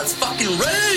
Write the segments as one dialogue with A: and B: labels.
A: It's fucking red.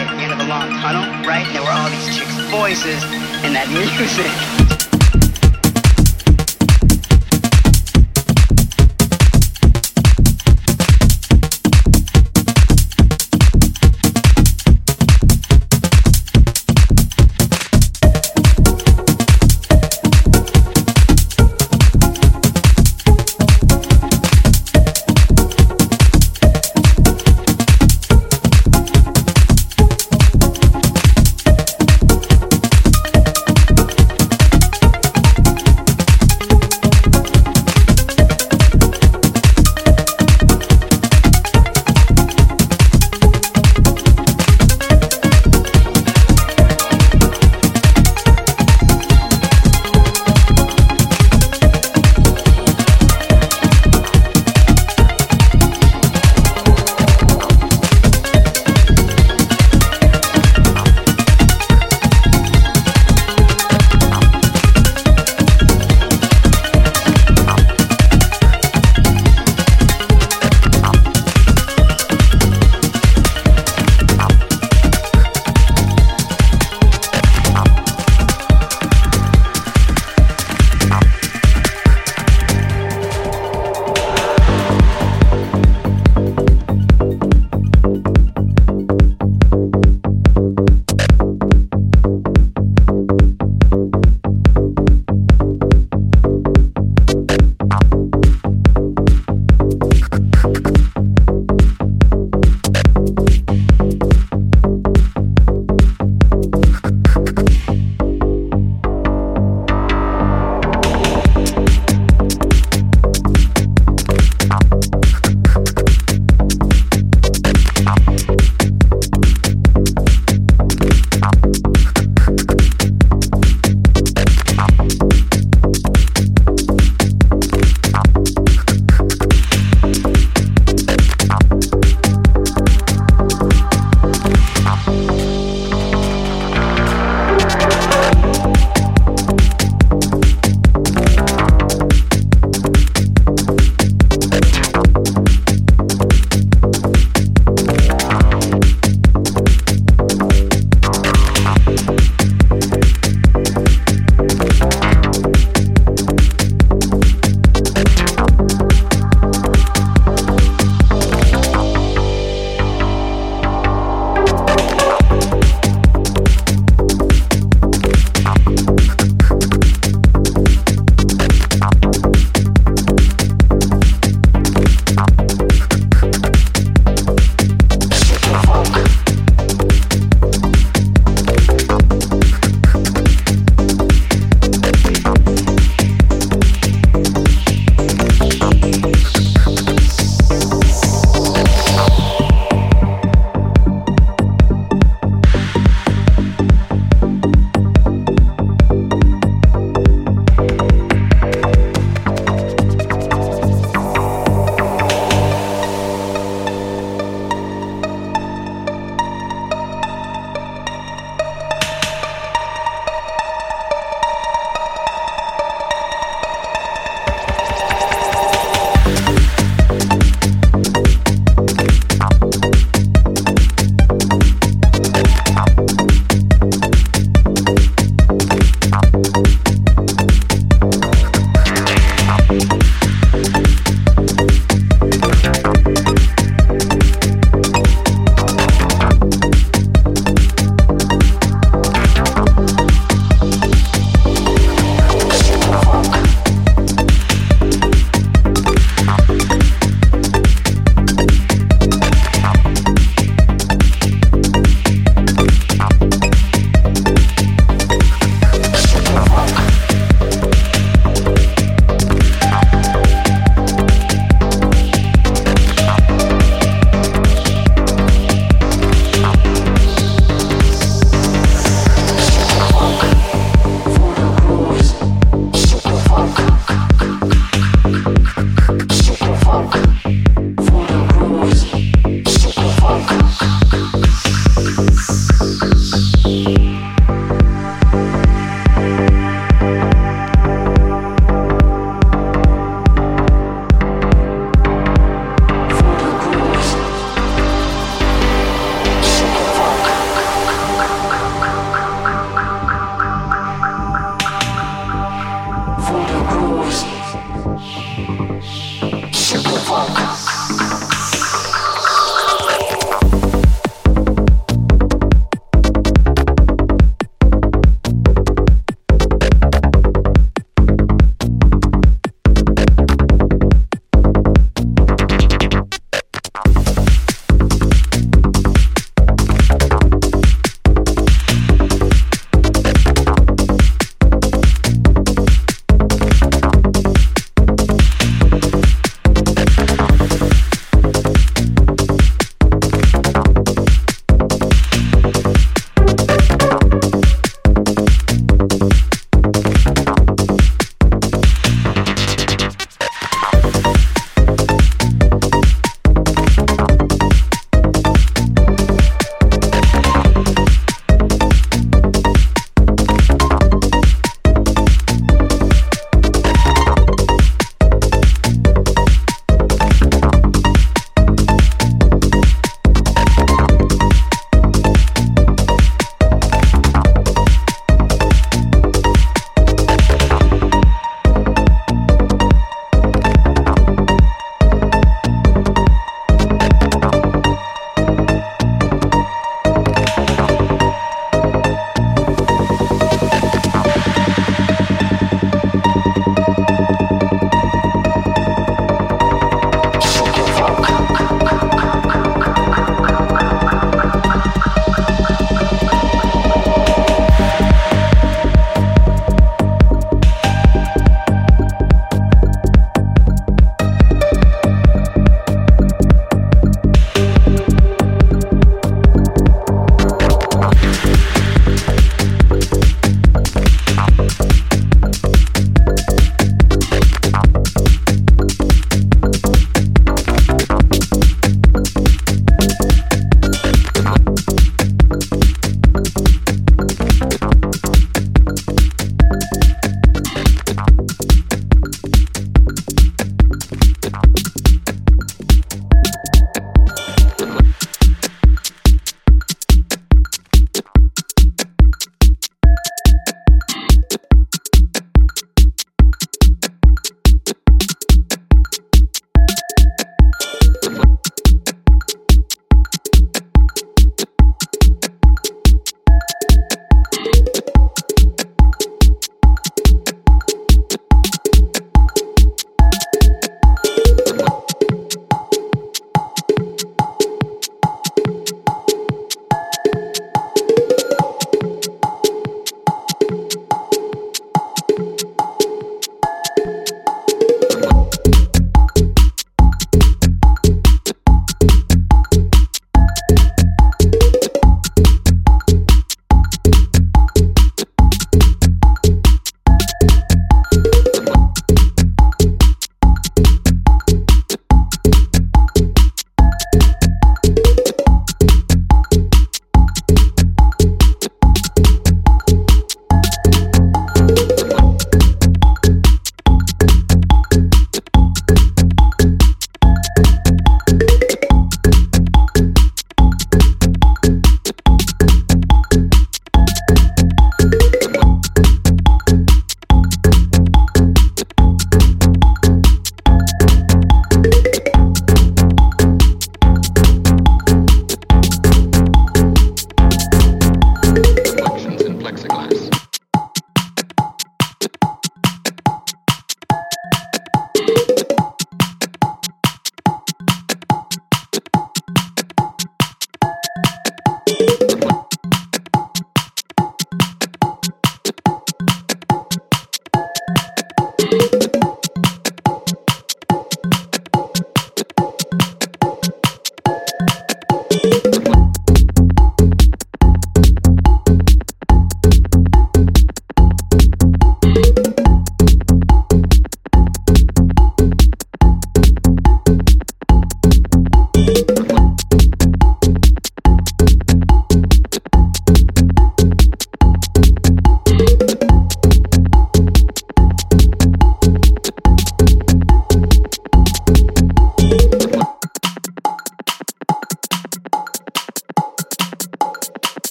B: At the end of the long tunnel, right? And there were all these chicks' voices and that music.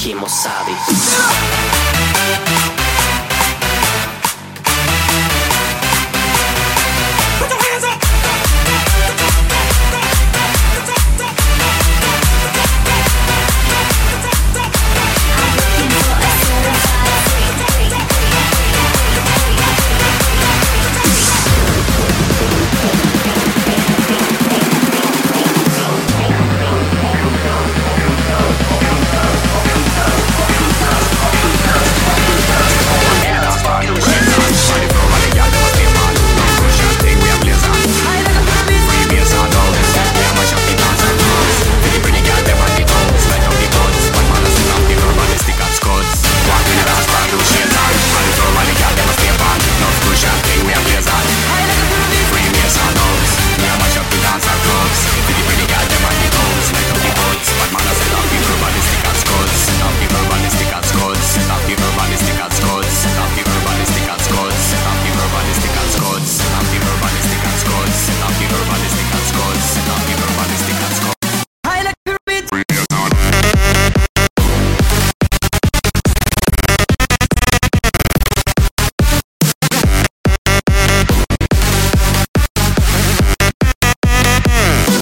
C: Kimosabi.